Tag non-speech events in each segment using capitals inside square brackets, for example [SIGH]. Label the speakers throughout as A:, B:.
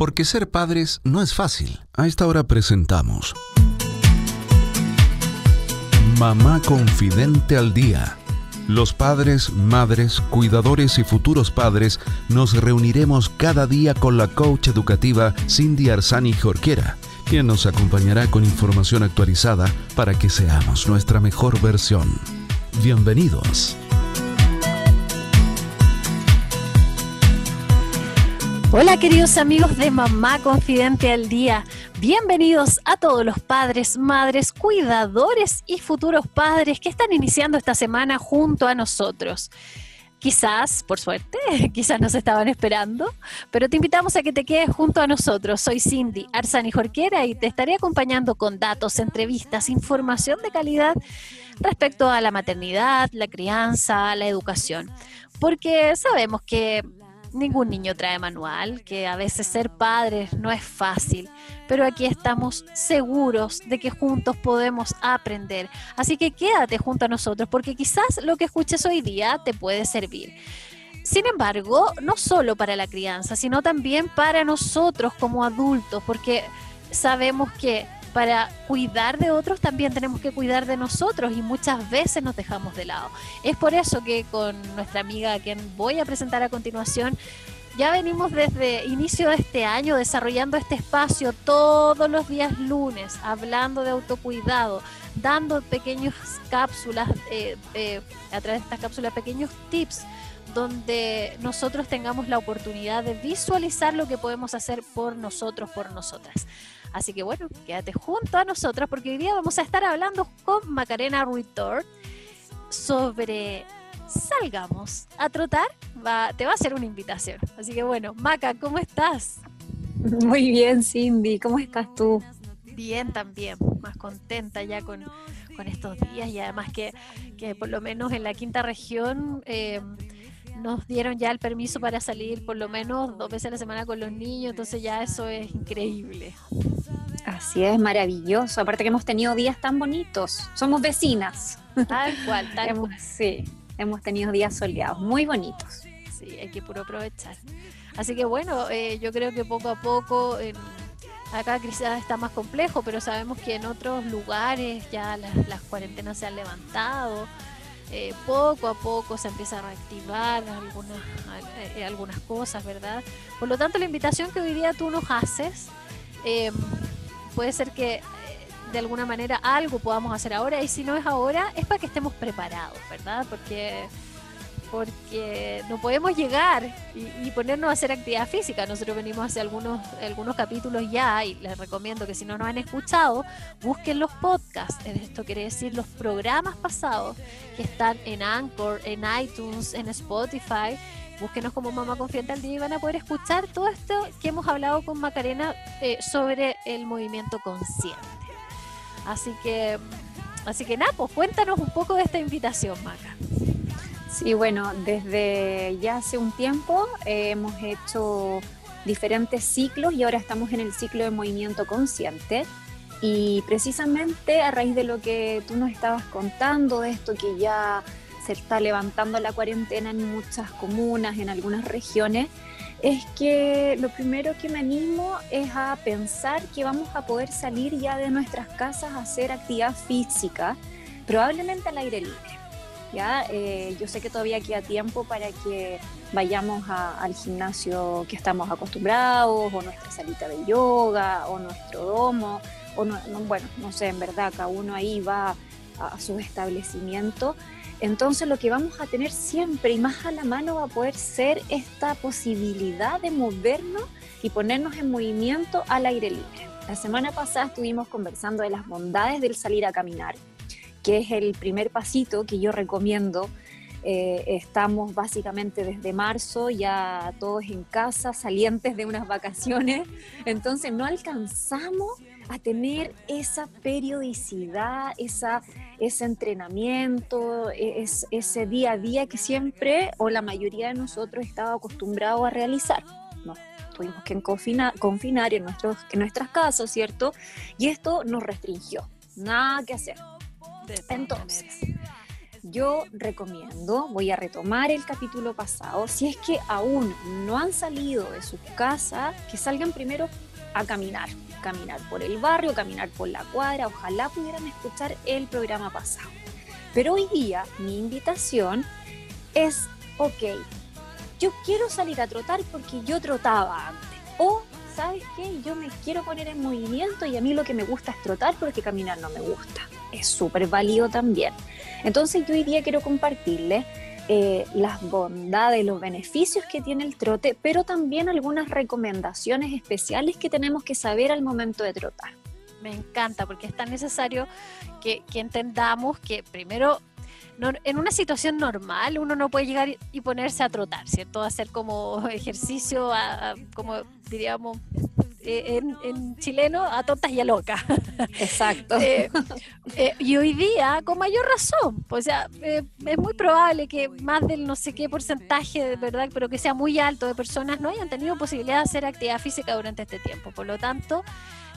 A: porque ser padres no es fácil. A esta hora presentamos Mamá Confidente al Día. Los padres, madres, cuidadores y futuros padres nos reuniremos cada día con la coach educativa Cindy Arzani Jorquera, quien nos acompañará con información actualizada para que seamos nuestra mejor versión. Bienvenidos.
B: Hola queridos amigos de Mamá Confidente al Día. Bienvenidos a todos los padres, madres, cuidadores y futuros padres que están iniciando esta semana junto a nosotros. Quizás, por suerte, [LAUGHS] quizás nos estaban esperando, pero te invitamos a que te quedes junto a nosotros. Soy Cindy Arzani Jorquera y te estaré acompañando con datos, entrevistas, información de calidad respecto a la maternidad, la crianza, la educación. Porque sabemos que Ningún niño trae manual, que a veces ser padres no es fácil, pero aquí estamos seguros de que juntos podemos aprender. Así que quédate junto a nosotros porque quizás lo que escuches hoy día te puede servir. Sin embargo, no solo para la crianza, sino también para nosotros como adultos, porque sabemos que para cuidar de otros también tenemos que cuidar de nosotros y muchas veces nos dejamos de lado. Es por eso que con nuestra amiga a quien voy a presentar a continuación, ya venimos desde inicio de este año desarrollando este espacio todos los días lunes, hablando de autocuidado, dando pequeñas cápsulas, eh, eh, a través de estas cápsulas, pequeños tips donde nosotros tengamos la oportunidad de visualizar lo que podemos hacer por nosotros, por nosotras. Así que bueno, quédate junto a nosotros porque hoy día vamos a estar hablando con Macarena Ruitor sobre salgamos a trotar. Va, te va a hacer una invitación. Así que bueno, Maca, ¿cómo estás?
C: Muy bien, Cindy. ¿Cómo estás tú?
B: Bien, también. Más contenta ya con, estos días y además que, que, por lo menos en la quinta región... Eh, nos dieron ya el permiso para salir por lo menos dos veces a la semana con los niños, entonces ya eso es increíble.
C: Así es, maravilloso. Aparte que hemos tenido días tan bonitos. Somos vecinas.
B: Tal cual, [LAUGHS] tal
C: cual. Sí, hemos tenido días soleados, muy bonitos.
B: Sí, hay que puro aprovechar. Así que bueno, eh, yo creo que poco a poco, acá quizás está más complejo, pero sabemos que en otros lugares ya las, las cuarentenas se han levantado. Eh, poco a poco se empieza a reactivar algunas, eh, algunas cosas, ¿verdad? Por lo tanto, la invitación que hoy día tú nos haces, em, puede ser que eh, de alguna manera algo podamos hacer ahora y si no es ahora, es para que estemos preparados, ¿verdad? Porque porque no podemos llegar y, ponernos a hacer actividad física. Nosotros venimos hace algunos, algunos capítulos ya y les recomiendo que si no nos han escuchado, busquen los podcasts. Esto quiere decir los programas pasados que están en Anchor, en iTunes, en Spotify. Búsquenos como Mamá Confiante al Día y van a poder escuchar todo esto que hemos hablado con Macarena eh, sobre el movimiento consciente. Así que, así que nada, pues cuéntanos un poco de esta invitación, Maca.
C: Sí, bueno, desde ya hace un tiempo eh, hemos hecho diferentes ciclos y ahora estamos en el ciclo de movimiento consciente. Y precisamente a raíz de lo que tú nos estabas contando, de esto que ya se está levantando la cuarentena en muchas comunas, en algunas regiones, es que lo primero que me animo es a pensar que vamos a poder salir ya de nuestras casas a hacer actividad física, probablemente al aire libre. ¿Ya? Eh, yo sé que todavía queda tiempo para que vayamos al gimnasio que estamos acostumbrados, o nuestra salita de yoga, o nuestro domo, o no, bueno, no sé, en verdad, cada uno ahí va a, su establecimiento. Entonces lo que vamos a tener siempre y más a la mano va a poder ser esta posibilidad de movernos y ponernos en movimiento al aire libre. La semana pasada estuvimos conversando de las bondades del salir a caminar que es el primer pasito que yo recomiendo. Eh, estamos básicamente desde marzo ya todos en casa, salientes de unas vacaciones, entonces no alcanzamos a tener esa periodicidad, esa, ese entrenamiento, e, es, ese día a día que siempre o la mayoría de nosotros estaba acostumbrado a realizar. No, tuvimos que confinar, confinar en, nuestros, en nuestras casas, ¿cierto? Y esto nos restringió. Nada que hacer. Entonces, yo recomiendo, voy a retomar el capítulo pasado, si es que aún no han salido de su casa, que salgan primero a caminar, caminar por el barrio, caminar por la cuadra, ojalá pudieran escuchar el programa pasado. Pero hoy día mi invitación es, ok, yo quiero salir a trotar porque yo trotaba antes. O, ¿sabes qué? Yo me quiero poner en movimiento y a mí lo que me gusta es trotar porque caminar no me gusta. Es súper válido también. Entonces yo hoy día quiero compartirles eh, las bondades, los beneficios que tiene el trote, pero también algunas recomendaciones especiales que tenemos que saber al momento de trotar.
B: Me encanta porque es tan necesario que, que entendamos que primero en una situación normal uno no puede llegar y ponerse a trotar, ¿cierto? Hacer como ejercicio, como diríamos eh, en, chileno, a tontas y a locas.
C: Exacto. [LAUGHS]
B: Eh, eh, y hoy día, con mayor razón, pues, o sea, es muy probable que más del no sé qué porcentaje, de verdad, pero que sea muy alto de personas no hayan tenido posibilidad de hacer actividad física durante este tiempo. Por lo tanto,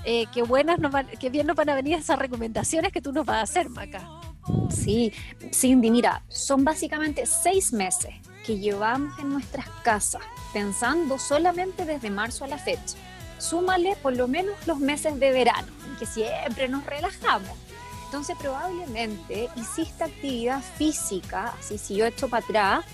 B: qué buenas nos van, qué bien nos van a venir esas recomendaciones que tú nos vas a hacer, Maca.
C: Sí, Cindy, mira, son básicamente seis meses que llevamos en nuestras casas, pensando solamente desde marzo a la fecha. Súmale por lo menos los meses de verano, que siempre nos relajamos. Entonces probablemente hiciste actividad física, así si yo echo para atrás,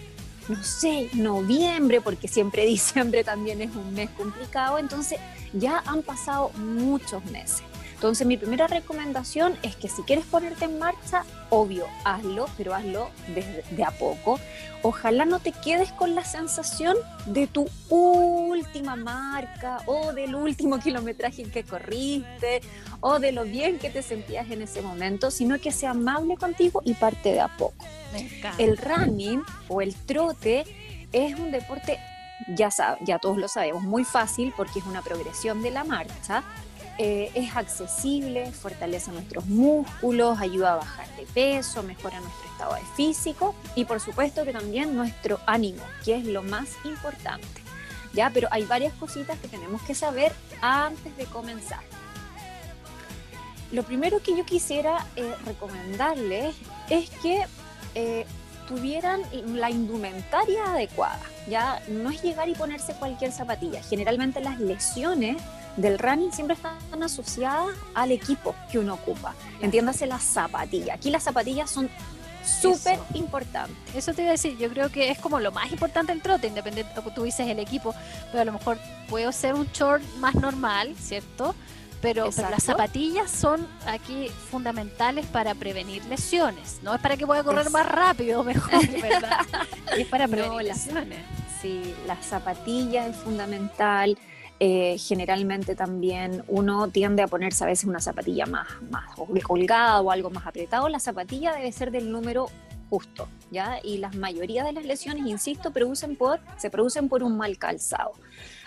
C: no sé, noviembre, porque siempre [LAUGHS] diciembre también es un mes complicado, entonces ya han pasado muchos meses. Entonces mi primera recomendación es que si quieres ponerte en marcha, obvio, hazlo, pero hazlo de, a poco. Ojalá no te quedes con la sensación de tu última marca o del último kilometraje que corriste o de lo bien que te sentías en ese momento, sino que sea amable contigo y parte de a poco. El running o el trote es un deporte ya, ya todos lo sabemos, muy fácil porque es una progresión de la marcha, eh, es accesible, fortalece nuestros músculos, ayuda a bajar de peso, mejora nuestro estado físico y por supuesto que también nuestro ánimo, que es lo más importante. ¿Ya? Pero hay varias cositas que tenemos que saber antes de comenzar. Lo primero que yo quisiera eh, recomendarles es que eh, tuvieran la indumentaria adecuada. Ya no es llegar y ponerse cualquier zapatilla. Generalmente las lesiones del running siempre están asociadas al equipo que uno ocupa. Entiéndase las zapatillas. Aquí las zapatillas son súper importantes.
B: Eso te iba a decir, yo creo que es como lo más importante del trote, independiente de lo que tú dices el equipo, pero a lo mejor puedo ser un short más normal, ¿cierto? Pero, las zapatillas son aquí fundamentales para prevenir lesiones. No es para que pueda correr más rápido, mejor, [LAUGHS] ¿verdad? es para prevenir lesiones.
C: Sí, las zapatillas es fundamental. Eh, generalmente también uno tiende a ponerse a veces una zapatilla más, más colgada o algo más apretado. La zapatilla debe ser del número justo, ¿ya? Y la mayoría de las lesiones, insisto, producen por, se producen por un mal calzado.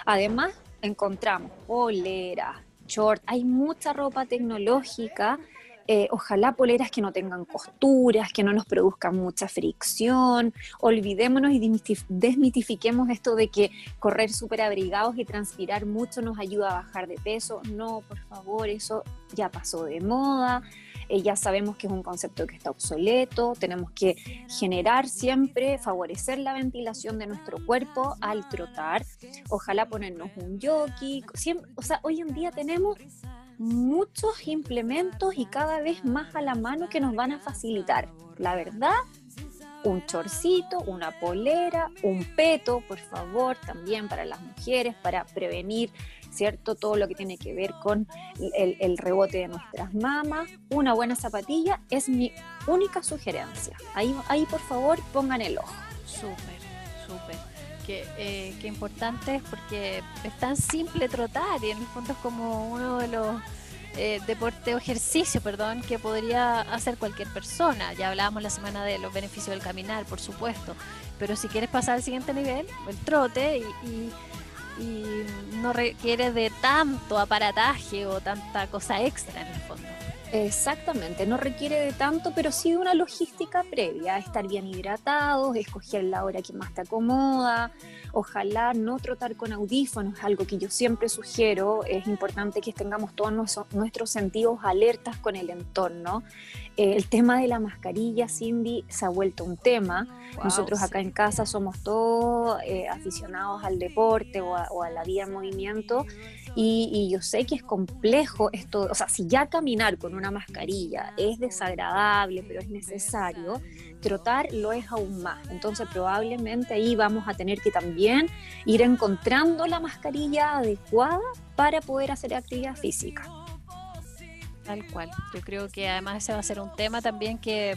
C: Además, encontramos poleras, short, hay mucha ropa tecnológica eh, ojalá poleras que no tengan costuras, que no nos produzcan mucha fricción. Olvidémonos y desmitifiquemos esto de que correr súper abrigados y transpirar mucho nos ayuda a bajar de peso. No, por favor, eso ya pasó de moda. Eh, ya sabemos que es un concepto que está obsoleto, tenemos que generar siempre, favorecer la ventilación de nuestro cuerpo al trotar, ojalá ponernos un jockey, o sea, hoy en día tenemos muchos implementos y cada vez más a la mano que nos van a facilitar. La verdad, un chorcito, una polera, un peto, por favor, también para las mujeres, para prevenir, ¿cierto? Todo lo que tiene que ver con el, rebote de nuestras mamas. Una buena zapatilla es mi única sugerencia. Ahí, ahí por favor, pongan el ojo.
B: Súper, Qué, eh, qué importante es porque es tan simple trotar y en el fondo es como uno de los eh, deporte o ejercicio, perdón, que podría hacer cualquier persona. Ya hablábamos la semana de los beneficios del caminar, por supuesto, pero si quieres pasar al siguiente nivel, el trote y, no requiere de tanto aparataje o tanta cosa extra en el fondo.
C: Exactamente, no requiere de tanto, pero sí de una logística previa, estar bien hidratados, escoger la hora que más te acomoda, ojalá no trotar con audífonos, algo que yo siempre sugiero, es importante que tengamos todos nuestros, sentidos alertas con el entorno. Eh, el tema de la mascarilla, Cindy, se ha vuelto un tema. Nosotros acá en casa somos todos eh, aficionados al deporte o a, o a la vida en movimiento y, yo sé que es complejo esto, o sea, si ya caminar con una mascarilla es desagradable, pero es necesario, trotar lo es aún más. Entonces probablemente ahí vamos a tener que también ir encontrando la mascarilla adecuada para poder hacer actividad física.
B: Tal cual. Yo creo que además ese va a ser un tema también que,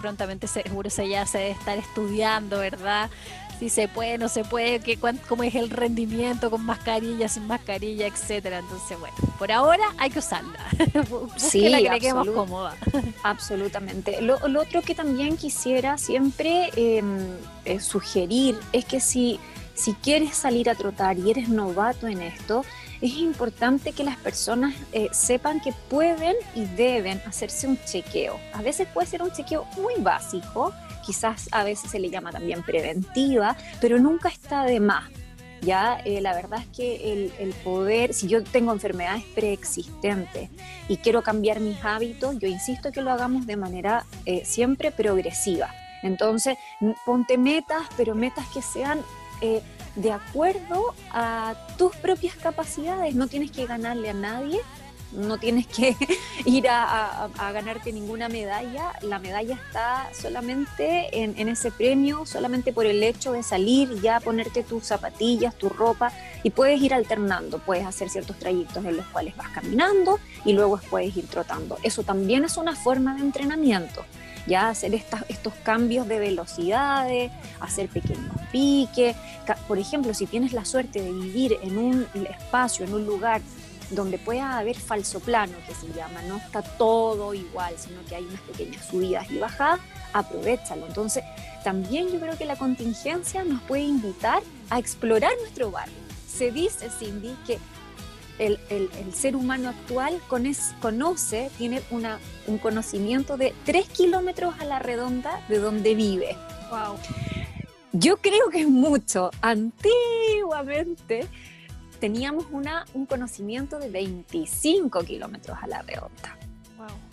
B: prontamente seguro se ya se debe estar estudiando, ¿verdad? Si se puede, no se puede, que, cómo es el rendimiento con mascarilla, sin mascarilla, etcétera. Entonces, bueno, por ahora hay que usarla. [LAUGHS]
C: sí, la que quedemos cómoda. Absolutamente. Lo, otro que también quisiera siempre em, eh, sugerir es que si, si quieres salir a trotar y eres novato en esto, es importante que las personas eh, sepan que pueden y deben hacerse un chequeo. A veces puede ser un chequeo muy básico, quizás a veces se le llama también preventiva, pero nunca está de más. Ya, eh, la verdad es que el, poder, si yo tengo enfermedades preexistentes y quiero cambiar mis hábitos, yo insisto que lo hagamos de manera eh, siempre progresiva. Entonces, ponte metas, pero metas que sean eh, de acuerdo a tus propias capacidades. No tienes que ganarle a nadie, no tienes que [LAUGHS] ir a, ganarte ninguna medalla, la medalla está solamente en, ese premio, solamente por el hecho de salir ya, ponerte tus zapatillas, tu ropa y puedes ir alternando, puedes hacer ciertos trayectos en los cuales vas caminando y luego puedes ir trotando. Eso también es una forma de entrenamiento ya hacer estos cambios de velocidades, hacer pequeños piques. Por ejemplo, si tienes la suerte de vivir en un espacio, en un lugar donde pueda haber falso plano, que se llama, no está todo igual, sino que hay unas pequeñas subidas y bajadas, aprovechalo. Entonces, también yo creo que la contingencia nos puede invitar a explorar nuestro barrio. Se dice, Cindy, que el, ser humano actual conoce, tiene una, un conocimiento de 3 kilómetros a la redonda de donde vive. Wow. Yo creo que es mucho. Antiguamente teníamos una, un conocimiento de 25 kilómetros a la redonda.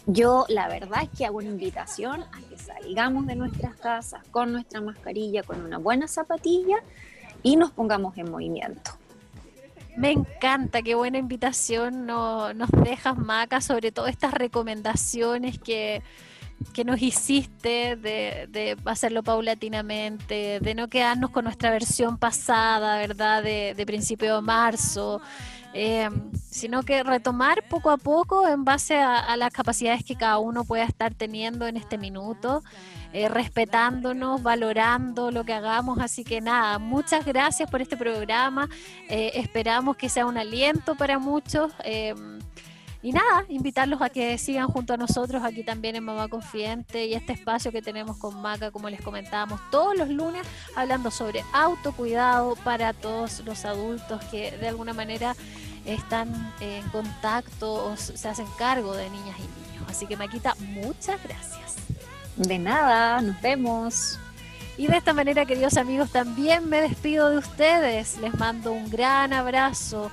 C: Yo la verdad es que hago una invitación a que salgamos de nuestras casas con nuestra mascarilla, con una buena zapatilla y nos pongamos en movimiento.
B: Me encanta, qué buena invitación nos, nos dejas, Maca, sobre todo estas recomendaciones que, que nos hiciste de, hacerlo paulatinamente, de no quedarnos con nuestra versión pasada, ¿verdad? De, principio de marzo, eh, sino que retomar poco a poco en base a, las capacidades que cada uno pueda estar teniendo en este minuto, eh, respetándonos, valorando lo que hagamos. Así que nada, muchas gracias por este programa. Eh, esperamos que sea un aliento para muchos. Y nada, invitarlos a que sigan junto a nosotros aquí también en Mamá Confidente y este espacio que tenemos con Maca, como les comentábamos, todos los lunes hablando sobre autocuidado para todos los adultos que de alguna manera están en contacto o se hacen cargo de niñas y niños. Así que Maquita, muchas gracias.
C: De nada, nos vemos.
B: Y de esta manera, queridos amigos, también me despido de ustedes. Les mando un gran abrazo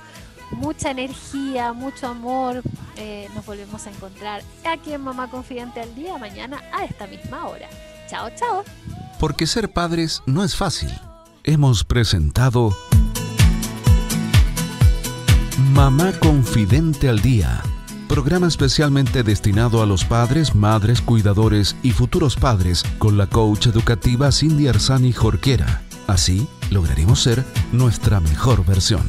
B: mucha energía, mucho amor. Eh, nos volvemos a encontrar aquí en Mamá Confidente al Día, mañana a esta misma hora. Chao, chao.
A: Porque ser padres no es fácil. Hemos presentado Mamá Confidente al Día, programa especialmente destinado a los padres, madres, cuidadores y futuros padres con la coach educativa Cindy Arzani Jorquera. Así lograremos ser nuestra mejor versión.